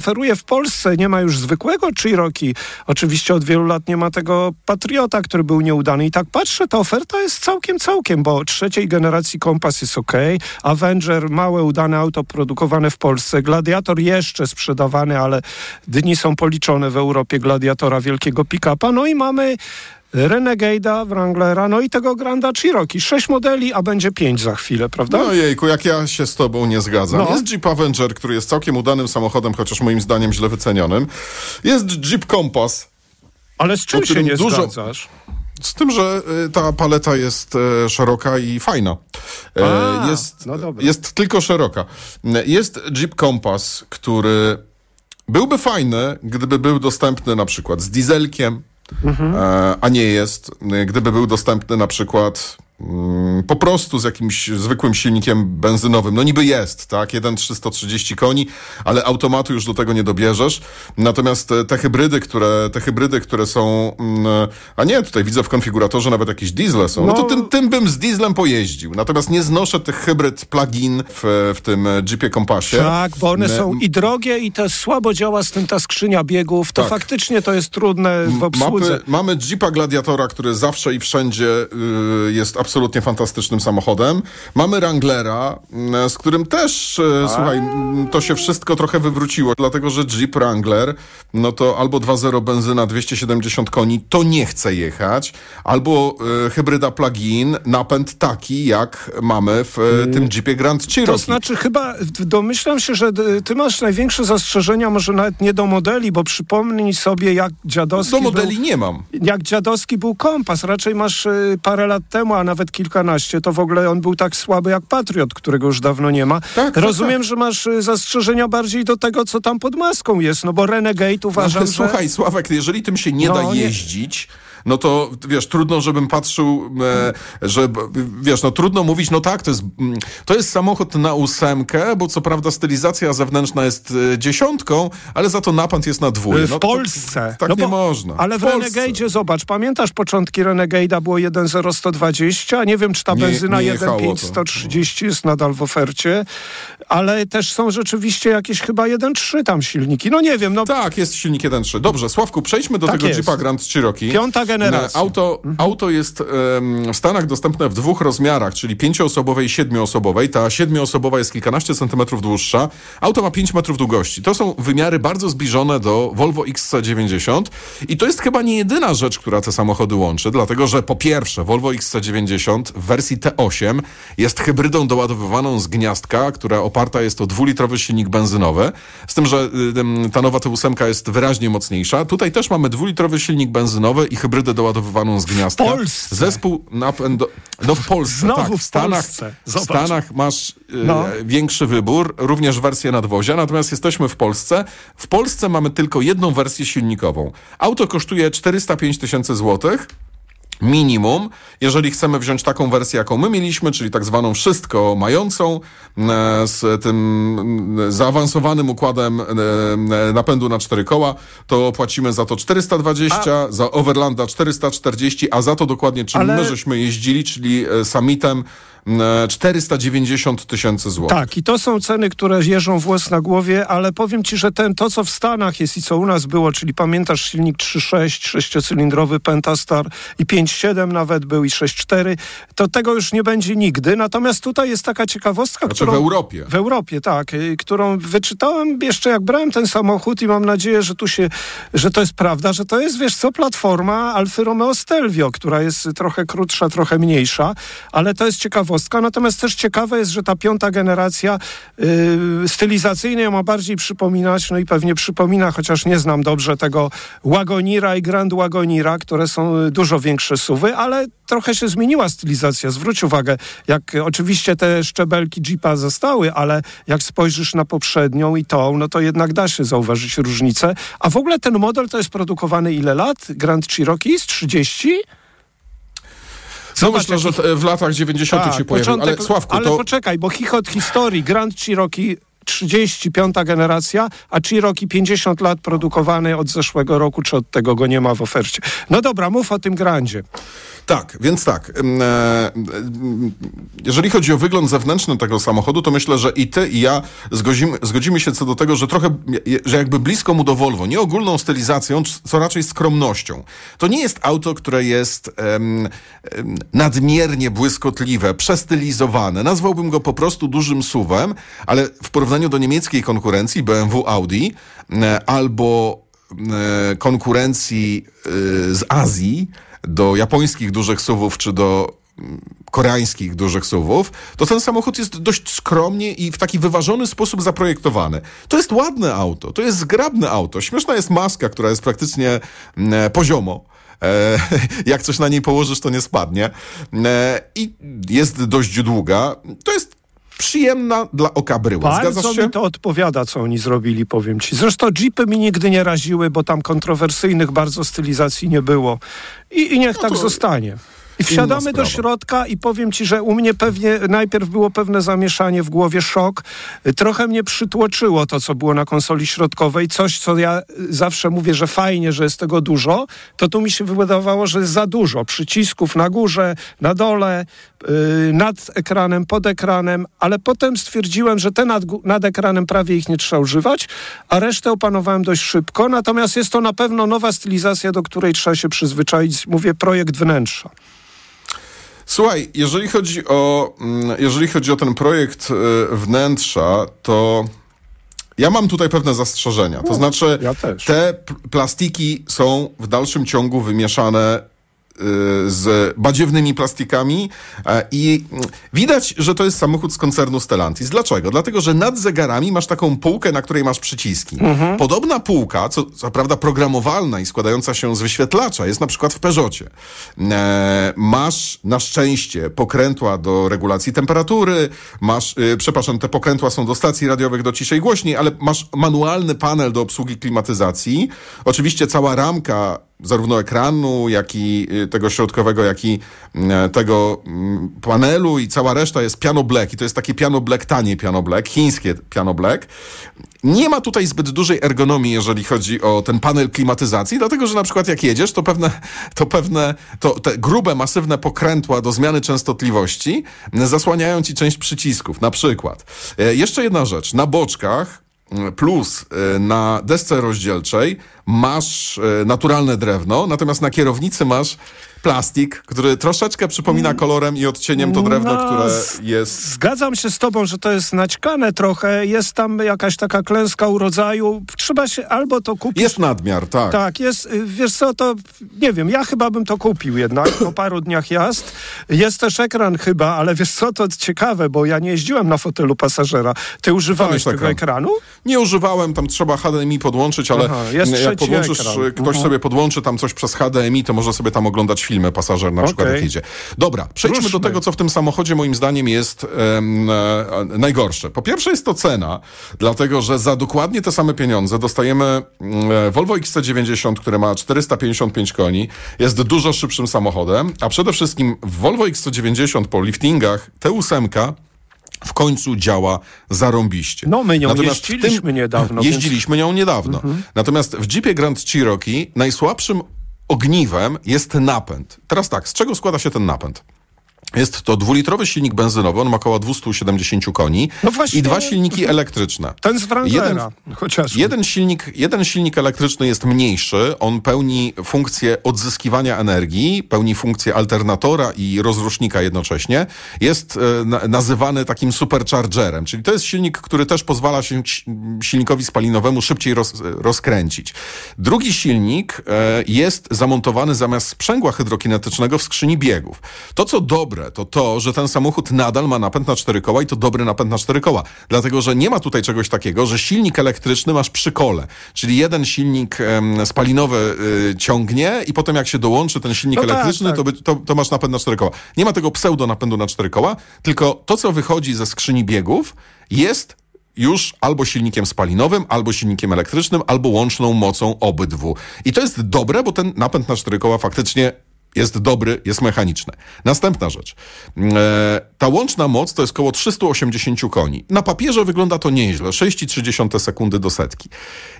oferuje w Polsce. Nie ma już zwykłego Cherokee. Oczywiście od wielu lat nie ma tego Patriota, który był nieudany. I tak patrzę, ta oferta jest całkiem, całkiem, bo trzeciej generacji Kompas jest ok. Avenger, małe, udane auto produkowane w Polsce. Gladiator jeszcze sprzedawany, ale dni są policzone w Europie Gladiatora, wielkiego pick-upa. No i mamy Renegade'a, Wranglera, no i tego Granda Cherokee. Sześć modeli, a będzie pięć za chwilę, prawda? No jejku, jak ja się z tobą nie zgadzam. No. Jest Jeep Avenger, który jest całkiem udanym samochodem, chociaż moim zdaniem źle wycenionym. Jest Jeep Compass, Ale z czym się nie dużo- zgadzasz? z tym, że y, ta paleta jest e, szeroka i fajna. E, A, jest, no dobra. jest tylko szeroka. Jest Jeep Compass, który byłby fajny, gdyby był dostępny na przykład z dieselkiem, Mhm. e, a nie jest. Gdyby był dostępny na przykład po prostu z jakimś zwykłym silnikiem benzynowym. No niby jest, tak? 1,330 koni, ale automatu już do tego nie dobierzesz. Natomiast e, te hybrydy, które, te hybrydy, które są, mm, a nie, tutaj widzę w konfiguratorze nawet jakieś diesle są, no, No. to tym, tym bym z dieslem pojeździł. Natomiast nie znoszę tych hybryd plug-in w, w tym e, Jeepie Compassie. Tak, bo one Ne- są i drogie, i to słabo działa z tym ta skrzynia biegów. To Tak. faktycznie to jest trudne w obsłudze. Mamy, mamy Jeepa Gladiatora, który zawsze i wszędzie y, jest absolutnie fantastycznym samochodem. Mamy Wranglera, y, z którym też, y, słuchaj, m, to się wszystko trochę wywróciło, dlatego że Jeep Wrangler, no to albo 2.0 benzyna 270 koni, to nie chce jechać, albo y, hybryda plug-in, napęd taki, jak mamy w y, tym Jeepie Grand Cherokee. To znaczy chyba domyślam się, że ty masz największe zastrzeżenia, może nawet nie do modeli, bo przypomnij sobie jak dziadowski Do modeli był, nie mam. jak dziadowski był kompas. Raczej masz y, parę lat temu, a nawet kilkanaście, to w ogóle on był tak słaby jak Patriot, którego już dawno nie ma. tak, Rozumiem, że masz y, zastrzeżenia bardziej do tego, co tam pod maską jest, no bo Renegade uważam, Ale że... słuchaj, Sławek, jeżeli tym się nie No, da nie- jeździć, no to wiesz, trudno, żebym patrzył, e, że wiesz, no trudno mówić, no tak, to jest, mm, to jest samochód na ósemkę, bo co prawda stylizacja zewnętrzna jest e, dziesiątką, ale za to napęd jest na dwóje. W No, to- Polsce. tak No nie bo- można. Ale w, Polsce. Renegade'zie, zobacz, pamiętasz początki Renegade'a było 1.0120, nie wiem, czy ta benzyna nie jechało 1.5 to. 130 jest nadal w ofercie, ale też są rzeczywiście jakieś chyba 1.3 tam silniki. No nie wiem, no Tak, jest silnik 1.3. Dobrze, Sławku, przejdźmy do Tak tego jest. Jeepa Grand Cherokee. Piąta generacja. Auto, auto jest w Stanach dostępne w dwóch rozmiarach, czyli pięcioosobowej i siedmioosobowej. Ta siedmioosobowa jest kilkanaście centymetrów dłuższa. Auto ma 5 metrów długości. To są wymiary bardzo zbliżone do Volvo XC90 i to jest chyba nie jedyna rzecz, która te samochody łączy, dlatego że po pierwsze Volvo XC90 w wersji T8 jest hybrydą doładowywaną z gniazdka, która oparta jest o dwulitrowy silnik benzynowy, z tym, że ta nowa T8 jest wyraźnie mocniejsza. Tutaj też mamy dwulitrowy silnik benzynowy i hybrydę doładowywaną z gniazdka. W Polsce. Zespół napędo... No w Polsce, Znowu tak. w Stanach, Polsce. w Zobacz. Stanach masz y, No. większy wybór, również wersję nadwozia, natomiast jesteśmy w Polsce. W Polsce mamy tylko jedną wersję silnikową. Auto kosztuje 405 tysięcy złotych. Minimum, jeżeli chcemy wziąć taką wersję, jaką my mieliśmy, czyli tak zwaną wszystko mającą, e, z tym zaawansowanym układem e, e, napędu na cztery koła, to płacimy za to 420, za Overlanda 440, a za to dokładnie czym Ale- my żeśmy jeździli, czyli Summitem e, 490 tysięcy złotych. Tak, i to są ceny, które jeżą włos na głowie, ale powiem ci, że ten, to co w Stanach jest i co u nas było, czyli pamiętasz silnik 3.6, sześciocylindrowy Pentastar i 5.7 nawet był i 6.4, to tego już nie będzie nigdy. Natomiast tutaj jest taka ciekawostka, Znaczy którą... w Europie. W Europie, tak, y, którą wyczytałem jeszcze jak brałem ten samochód i mam nadzieję, że tu się, że to jest prawda, że to jest, wiesz co, platforma Alfy Romeo Stelvio, która jest trochę krótsza, trochę mniejsza, ale to jest ciekawostka. Natomiast też ciekawe jest, że ta piąta generacja y, stylizacyjnie ma bardziej przypominać, no i pewnie przypomina, chociaż nie znam dobrze tego Wagonira i Grand Wagonira, które są y, dużo większe suwy, ale trochę się zmieniła stylizacja. Zwróć uwagę, jak y, oczywiście te szczebelki Jeepa zostały, ale jak spojrzysz na poprzednią i tą, no to jednak da się zauważyć różnicę. A w ogóle ten model to jest produkowany ile lat? Grand Cherokee z 30? No Zobacz, myślę, że w latach 90. się pojawił. Ale Sławku, ale to... poczekaj, bo chichot historii, Grand Cherokee 35 generacja, a Cherokee 50 lat produkowany od zeszłego roku, czy od tego go nie ma w ofercie. No dobra, mów o tym Grandzie. Tak, więc tak. E, jeżeli chodzi o wygląd zewnętrzny tego samochodu, to myślę, że i ty, i ja zgodzimy, zgodzimy się co do tego, że trochę, że jakby blisko mu do Volvo, nie ogólną stylizacją, co raczej skromnością. To nie jest auto, które jest um, nadmiernie błyskotliwe, przestylizowane. Nazwałbym go po prostu dużym suwem, ale w porównaniu do niemieckiej konkurencji BMW Audi e, albo e, konkurencji z Azji, do japońskich dużych suwów czy do mm, koreańskich dużych suwów, to ten samochód jest dość skromnie i w taki wyważony sposób zaprojektowany. To jest ładne auto, to jest zgrabne auto. Śmieszna jest maska, która jest praktycznie mm, poziomo. E, jak coś na niej położysz, to nie spadnie. E, I jest dość długa. To jest przyjemna dla oka bryła. Bardzo Zgadzasz się? mi to odpowiada, co oni zrobili, powiem ci. Zresztą jeepy mi nigdy nie raziły, bo tam kontrowersyjnych bardzo stylizacji nie było. I, i niech no tak zostanie. I wsiadamy do środka i powiem ci, że u mnie pewnie najpierw było pewne zamieszanie w głowie, szok. Trochę mnie przytłoczyło to, co było na konsoli środkowej. Coś, co ja zawsze mówię, że fajnie, że jest tego dużo, to tu mi się wydawało, że jest za dużo. Przycisków na górze, na dole, yy, nad ekranem, pod ekranem, ale potem stwierdziłem, że te nad, nad ekranem prawie ich nie trzeba używać, a resztę opanowałem dość szybko. Natomiast jest to na pewno nowa stylizacja, do której trzeba się przyzwyczaić. Mówię, projekt wnętrza. Słuchaj, jeżeli chodzi o, mm, jeżeli chodzi o ten projekt y, wnętrza, to ja mam tutaj pewne zastrzeżenia. To znaczy, ja te plastiki są w dalszym ciągu wymieszane z badziewnymi plastikami e, i widać, że to jest samochód z koncernu Stellantis. Dlaczego? Dlatego, że nad zegarami masz taką półkę, na której masz przyciski. Mhm. Podobna półka, co, co prawda programowalna i składająca się z wyświetlacza, jest na przykład w Peugeotie. E, masz na szczęście pokrętła do regulacji temperatury, masz, yy, przepraszam, te pokrętła są do stacji radiowych do ciszej głośniej, ale masz manualny panel do obsługi klimatyzacji. Oczywiście cała ramka zarówno ekranu, jak i y, tego środkowego, jak i y, tego mm, panelu i cała reszta jest piano black i to jest takie piano black, tanie piano black, chińskie piano black. Nie ma tutaj zbyt dużej ergonomii, jeżeli chodzi o ten panel klimatyzacji, dlatego że na przykład jak jedziesz, to pewne, to pewne, to te grube, masywne pokrętła do zmiany częstotliwości zasłaniają ci część przycisków, na przykład. E, jeszcze jedna rzecz, na boczkach plus e, na desce rozdzielczej masz e, naturalne drewno, natomiast na kierownicy masz plastik, który troszeczkę przypomina mm. kolorem i odcieniem to drewno, no, które jest... Zgadzam się z tobą, że to jest naćkane trochę, jest tam jakaś taka klęska urodzaju, trzeba się albo to kupić... Jest nadmiar, tak. Tak, jest, y, wiesz co, to nie wiem, ja chyba bym to kupił jednak po paru dniach jazd. Jest też ekran chyba, ale wiesz co, to ciekawe, bo ja nie jeździłem na fotelu pasażera. Ty używałeś tego ekran. ekranu? Nie używałem, tam trzeba HDMI podłączyć, ale Aha, jak podłączysz, ekran. ktoś sobie podłączy tam coś przez HDMI, to może sobie tam oglądać filmy pasażer na okay. przykład jak idzie. Dobra, przejdźmy Ruszmy. do tego, co w tym samochodzie moim zdaniem jest um, e, najgorsze. Po pierwsze jest to cena, dlatego że za dokładnie te same pieniądze dostajemy e, Volvo XC90, które ma 455 koni, jest dużo szybszym samochodem, a przede wszystkim Volvo XC90 po liftingach T8 w końcu działa zarąbiście. No, my nią Natomiast jeździliśmy tym, niedawno. Jeździliśmy więc... nią niedawno. Mhm. Natomiast w Jeepie Grand Cherokee najsłabszym ogniwem jest napęd. Teraz tak, z czego składa się ten napęd? Jest to dwulitrowy silnik benzynowy, on ma około 270 koni no i dwa silniki elektryczne. Ten z Wranglera, jeden, Jeden silnik, jeden silnik elektryczny jest mniejszy, on pełni funkcję odzyskiwania energii, pełni funkcję alternatora i rozrusznika jednocześnie. Jest e, na, nazywany takim superchargerem, czyli to jest silnik, który też pozwala się silnikowi spalinowemu szybciej roz, rozkręcić. Drugi silnik e, jest zamontowany zamiast sprzęgła hydrokinetycznego w skrzyni biegów. To, co dobre dobre, to to, że ten samochód nadal ma napęd na cztery koła i to dobry napęd na cztery koła. Dlatego, że nie ma tutaj czegoś takiego, że silnik elektryczny masz przy kole. Czyli jeden silnik um, spalinowy y, ciągnie i potem jak się dołączy ten silnik no tak, elektryczny, tak, tak. To, to, to masz napęd na cztery koła. Nie ma tego pseudo napędu na cztery koła, tylko to, co wychodzi ze skrzyni biegów, jest już albo silnikiem spalinowym, albo silnikiem elektrycznym, albo łączną mocą obydwu. I to jest dobre, bo ten napęd na cztery koła faktycznie jest dobry, jest mechaniczny. Następna rzecz. E, ta łączna moc to jest około 380 koni. Na papierze wygląda to nieźle, 6,3 sekundy do setki.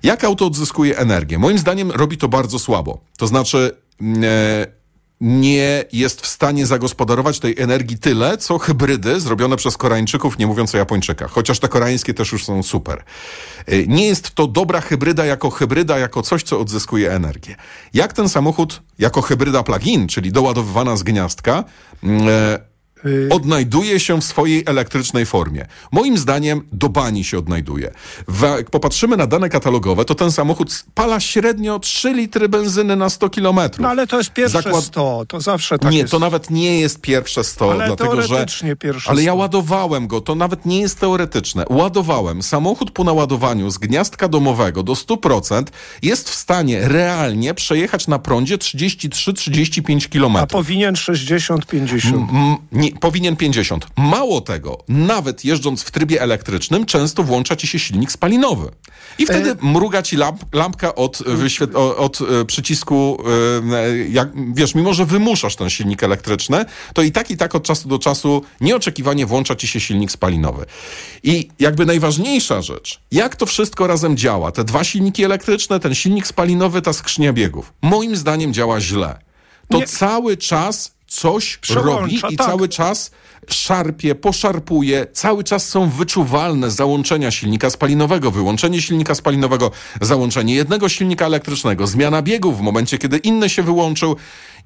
Jak auto odzyskuje energię? Moim zdaniem robi to bardzo słabo. To znaczy, e, nie jest w stanie zagospodarować tej energii tyle, co hybrydy zrobione przez Koreańczyków, nie mówiąc o Japończykach. Chociaż te koreańskie też już są super. Y, nie jest to dobra hybryda jako hybryda, jako coś, co odzyskuje energię. Jak ten samochód jako hybryda plug-in, czyli doładowywana z gniazdka, mm, e, odnajduje się w swojej elektrycznej formie. Moim zdaniem do bani się odnajduje. jak popatrzymy na dane katalogowe, to ten samochód spala średnio 3 litry benzyny na 100 kilometrów. No ale to jest pierwsze Zakład... 100, to zawsze tak Nie, jest. to nawet nie jest pierwsze 100, ale dlatego że... pierwsze Ale ja ładowałem go, to nawet nie jest teoretyczne. Ładowałem. Samochód po naładowaniu z gniazdka domowego do 100% jest w stanie realnie przejechać na prądzie 33-35 kilometrów. A powinien 60-50. Nie, powinien 50. Mało tego, nawet jeżdżąc w trybie elektrycznym, często włącza ci się silnik spalinowy. I wtedy e... mruga ci lamp, lampka od, wyświet... od e, przycisku, e, jak, wiesz, mimo że wymuszasz ten silnik elektryczny, to i tak i tak od czasu do czasu nieoczekiwanie włącza ci się silnik spalinowy. I jakby najważniejsza rzecz, jak to wszystko razem działa, te dwa silniki elektryczne, ten silnik spalinowy, ta skrzynia biegów, moim zdaniem działa źle. To Nie. cały czas coś robi i tak. cały czas szarpie, poszarpuje, cały czas są wyczuwalne załączenia silnika spalinowego, wyłączenie silnika spalinowego, załączenie jednego silnika elektrycznego, zmiana biegów w momencie, kiedy inny się wyłączył.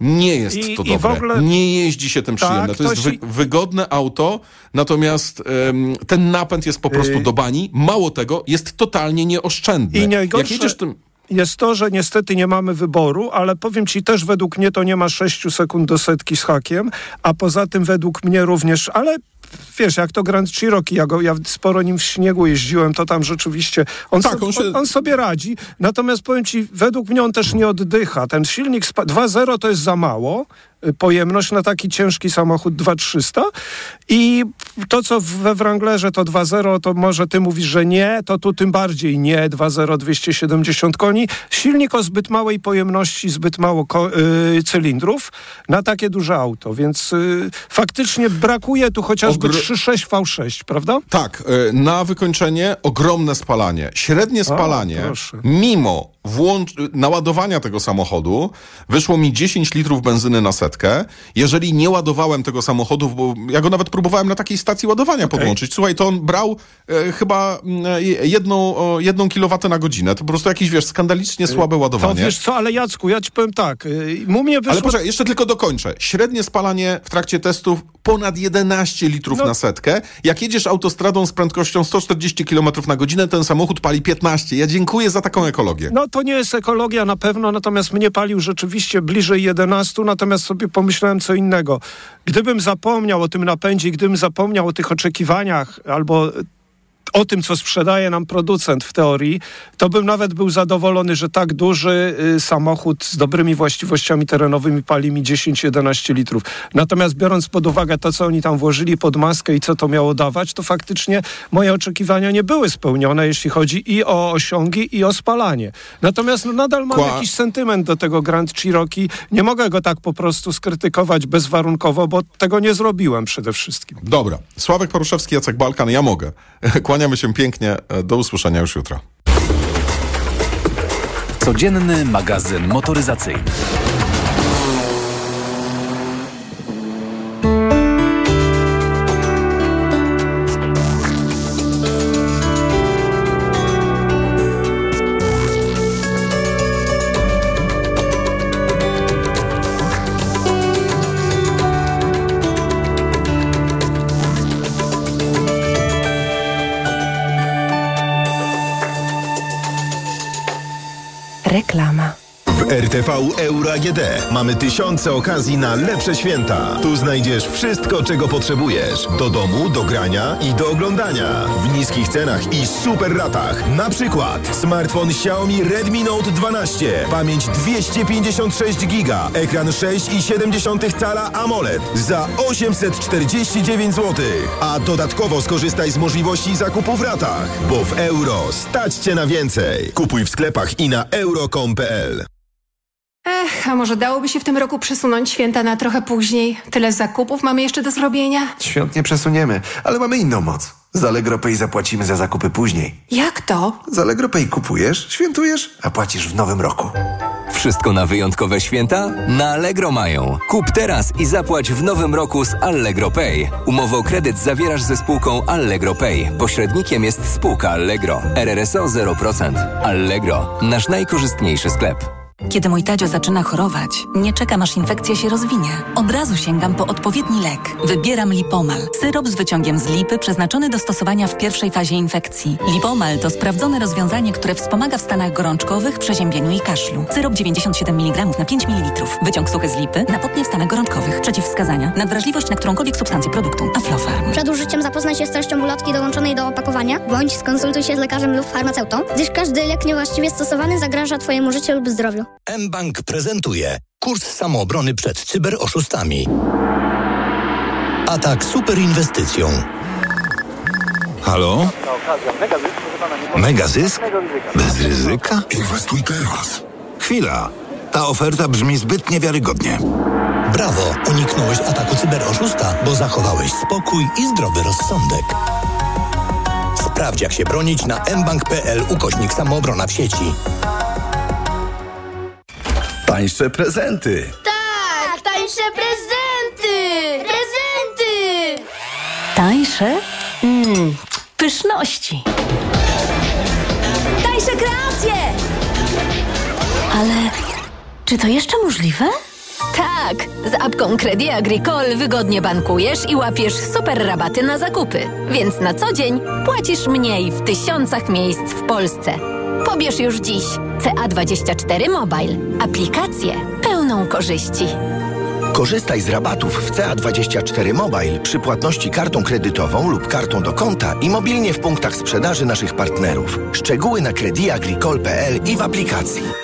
Nie jest I, to dobre. Ogóle... Nie jeździ się tym tak, przyjemne. To jest wy, wygodne auto, natomiast um, ten napęd jest po prostu y- do bani. Mało tego, jest totalnie nieoszczędny. I najgorsze... Jak jedziesz tym jest to, że niestety nie mamy wyboru, ale powiem ci też według mnie to nie ma 6 sekund do setki z hakiem, a poza tym według mnie również, ale wiesz, jak to Grand Cherokee, ja, go, ja sporo nim w śniegu jeździłem, to tam rzeczywiście on, tak, so, on, się... on, sobie radzi. Natomiast powiem ci, według mnie on też nie oddycha. Ten silnik 2.0 to jest za mało, pojemność na taki ciężki samochód 2300 i to, co we Wranglerze to 2.0, to może ty mówisz, że nie, to tu tym bardziej nie, 2.0 270 koni. Silnik o zbyt małej pojemności, zbyt mało yy, cylindrów na takie duże auto, więc yy, faktycznie brakuje tu chociażby Ogr... 3.6 V6, prawda? Tak, yy, na wykończenie ogromne spalanie. Średnie spalanie, o, mimo włącz... naładowania tego samochodu, wyszło mi 10 litrów benzyny na setkę. Jeżeli nie ładowałem tego samochodu, bo ja go nawet próbowałem na takiej stacji ładowania okay. podłączyć. Słuchaj, to on brał e, chyba e, jedną, o, jedną kilowatę na godzinę. To po prostu jakieś, wiesz, skandalicznie słabe ładowanie. To wiesz co, ale Jacku, ja ci powiem tak. Y, mu mnie wyszło... Ale poczekaj, jeszcze tylko dokończę. Średnie spalanie w trakcie testów ponad 11 litrów no. na setkę. Jak jedziesz autostradą z prędkością 140 km na godzinę, ten samochód pali 15. Ja dziękuję za taką ekologię. No to nie jest ekologia na pewno, natomiast mnie palił rzeczywiście bliżej 11, natomiast sobie pomyślałem co innego. Gdybym zapomniał o tym napędzie, gdybym zapomniał o tych oczekiwaniach albo o tym, co sprzedaje nam producent w teorii, to bym nawet był zadowolony, że tak duży y, samochód z dobrymi właściwościami terenowymi pali mi 10-11 litrów. Natomiast biorąc pod uwagę to, co oni tam włożyli pod maskę i co to miało dawać, to faktycznie moje oczekiwania nie były spełnione, jeśli chodzi i o osiągi, i o spalanie. Natomiast no, nadal mam Kła... jakiś sentyment do tego Grand Cherokee. Nie mogę go tak po prostu skrytykować bezwarunkowo, bo tego nie zrobiłem przede wszystkim. Dobra. Sławek Poruszewski, Jacek Balkan, ja mogę. Kłaniamy się pięknie. Do usłyszenia już jutro. Codzienny magazyn motoryzacyjny. RTV Euro AGD mamy tysiące okazji na lepsze święta. Tu znajdziesz wszystko, czego potrzebujesz. Do domu, do grania i do oglądania. W niskich cenach i super ratach. Na przykład smartfon Xiaomi Redmi Note 12. Pamięć 256 giga. Ekran 6,7 cala AMOLED za 849 zł. A dodatkowo skorzystaj z możliwości zakupu w ratach. Bo w euro stać Cię na więcej. Kupuj w sklepach i na euro.com.pl Ech, a może dałoby się w tym roku przesunąć święta na trochę później? Tyle zakupów mamy jeszcze do zrobienia. Świąt nie przesuniemy, ale mamy inną moc. Z Allegro Pay zapłacimy za zakupy później. Jak to? Z Allegro Pay kupujesz, świętujesz, a płacisz w nowym roku. Wszystko na wyjątkowe święta? Na Allegro mają. Kup teraz i zapłać w nowym roku z Allegro Pay. Umowę o kredyt zawierasz ze spółką Allegro Pay. Pośrednikiem jest spółka Allegro. RRSO 0%. Allegro. Nasz najkorzystniejszy sklep. Kiedy mój Tadzio zaczyna chorować, nie czekam aż infekcja się rozwinie. Od razu sięgam po odpowiedni lek. Wybieram Lipomal. Syrop z wyciągiem z lipy przeznaczony do stosowania w pierwszej fazie infekcji. Lipomal to sprawdzone rozwiązanie, które wspomaga w stanach gorączkowych, przeziębieniu i kaszlu. Syrop 97 mg na 5 ml. Wyciąg suchy z lipy napotnie w stanach gorączkowych. Przeciwwskazania. Nadwrażliwość na którąkolwiek substancję produktu. Aflofarm. Przed użyciem zapoznaj się z treścią ulotki dołączonej do opakowania, bądź skonsultuj się z lekarzem lub farmaceutą, gdyż każdy lek niewłaściwie stosowany zagraża Twojemu życiu lub zdrowiu. mBank prezentuje kurs samoobrony przed cyberoszustami. Atak super inwestycją. Halo? Mega zysk? Bez ryzyka? Inwestuj teraz. Chwila. Ta oferta brzmi zbyt niewiarygodnie. Brawo, uniknąłeś ataku cyberoszusta, bo zachowałeś spokój i zdrowy rozsądek. Sprawdź jak się bronić na mbank.pl ukośnik samoobrona w sieci. Tańsze prezenty. Tak, tańsze prezenty! Prezenty! Tańsze? Mmm, pyszności. Tańsze kreacje! Ale czy to jeszcze możliwe? Tak! Z apką Credit Agricole wygodnie bankujesz i łapiesz super rabaty na zakupy. Więc na co dzień płacisz mniej w tysiącach miejsc w Polsce. Pobierz już dziś CA24 Mobile. Aplikację pełną korzyści. Korzystaj z rabatów w CA24 Mobile przy płatności kartą kredytową lub kartą do konta i mobilnie w punktach sprzedaży naszych partnerów. Szczegóły na crediagricole.pl i w aplikacji.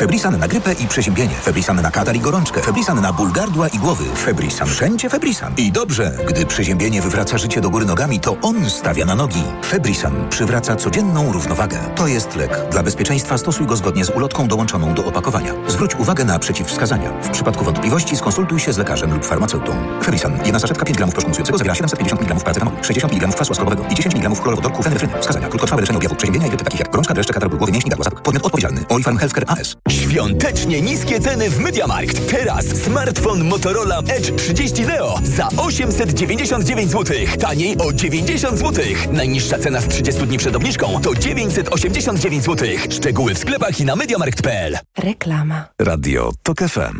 Febrisan na grypę i przeziębienie. Febrisan na katar i gorączkę. Febrisan na ból gardła i głowy. Febrisan. Wszędzie Febrisan. I dobrze, gdy przeziębienie wywraca życie do góry nogami, to on stawia na nogi. Febrisan przywraca codzienną równowagę. To jest lek. Dla bezpieczeństwa stosuj go zgodnie z ulotką dołączoną do opakowania. Zwróć uwagę na przeciwwskazania. W przypadku wątpliwości skonsultuj się z lekarzem lub farmaceutą. Febrisan. Jedna saszetka 5 gramów proszku zawiera 750 mg paracetamolu, 60 mg kwasu ascorbowego i 10 mg chlorowodorku fenefryny. Wskazania. Krótkotrwałe leczenie objawów przeziębienia i takich jak gorączka, dreszcze, katar ból głowy, mięśni, gardła. Podmiot odpowiedzialny. Healthcare AS. Świątecznie niskie ceny w Mediamarkt. Teraz smartfon Motorola Edge 30 Neo za 899 zł. Taniej o 90 zł. Najniższa cena z 30 dni przed obniżką to 989 zł. Szczegóły w sklepach i na mediamarkt.pl. Reklama. Radio TOK FM.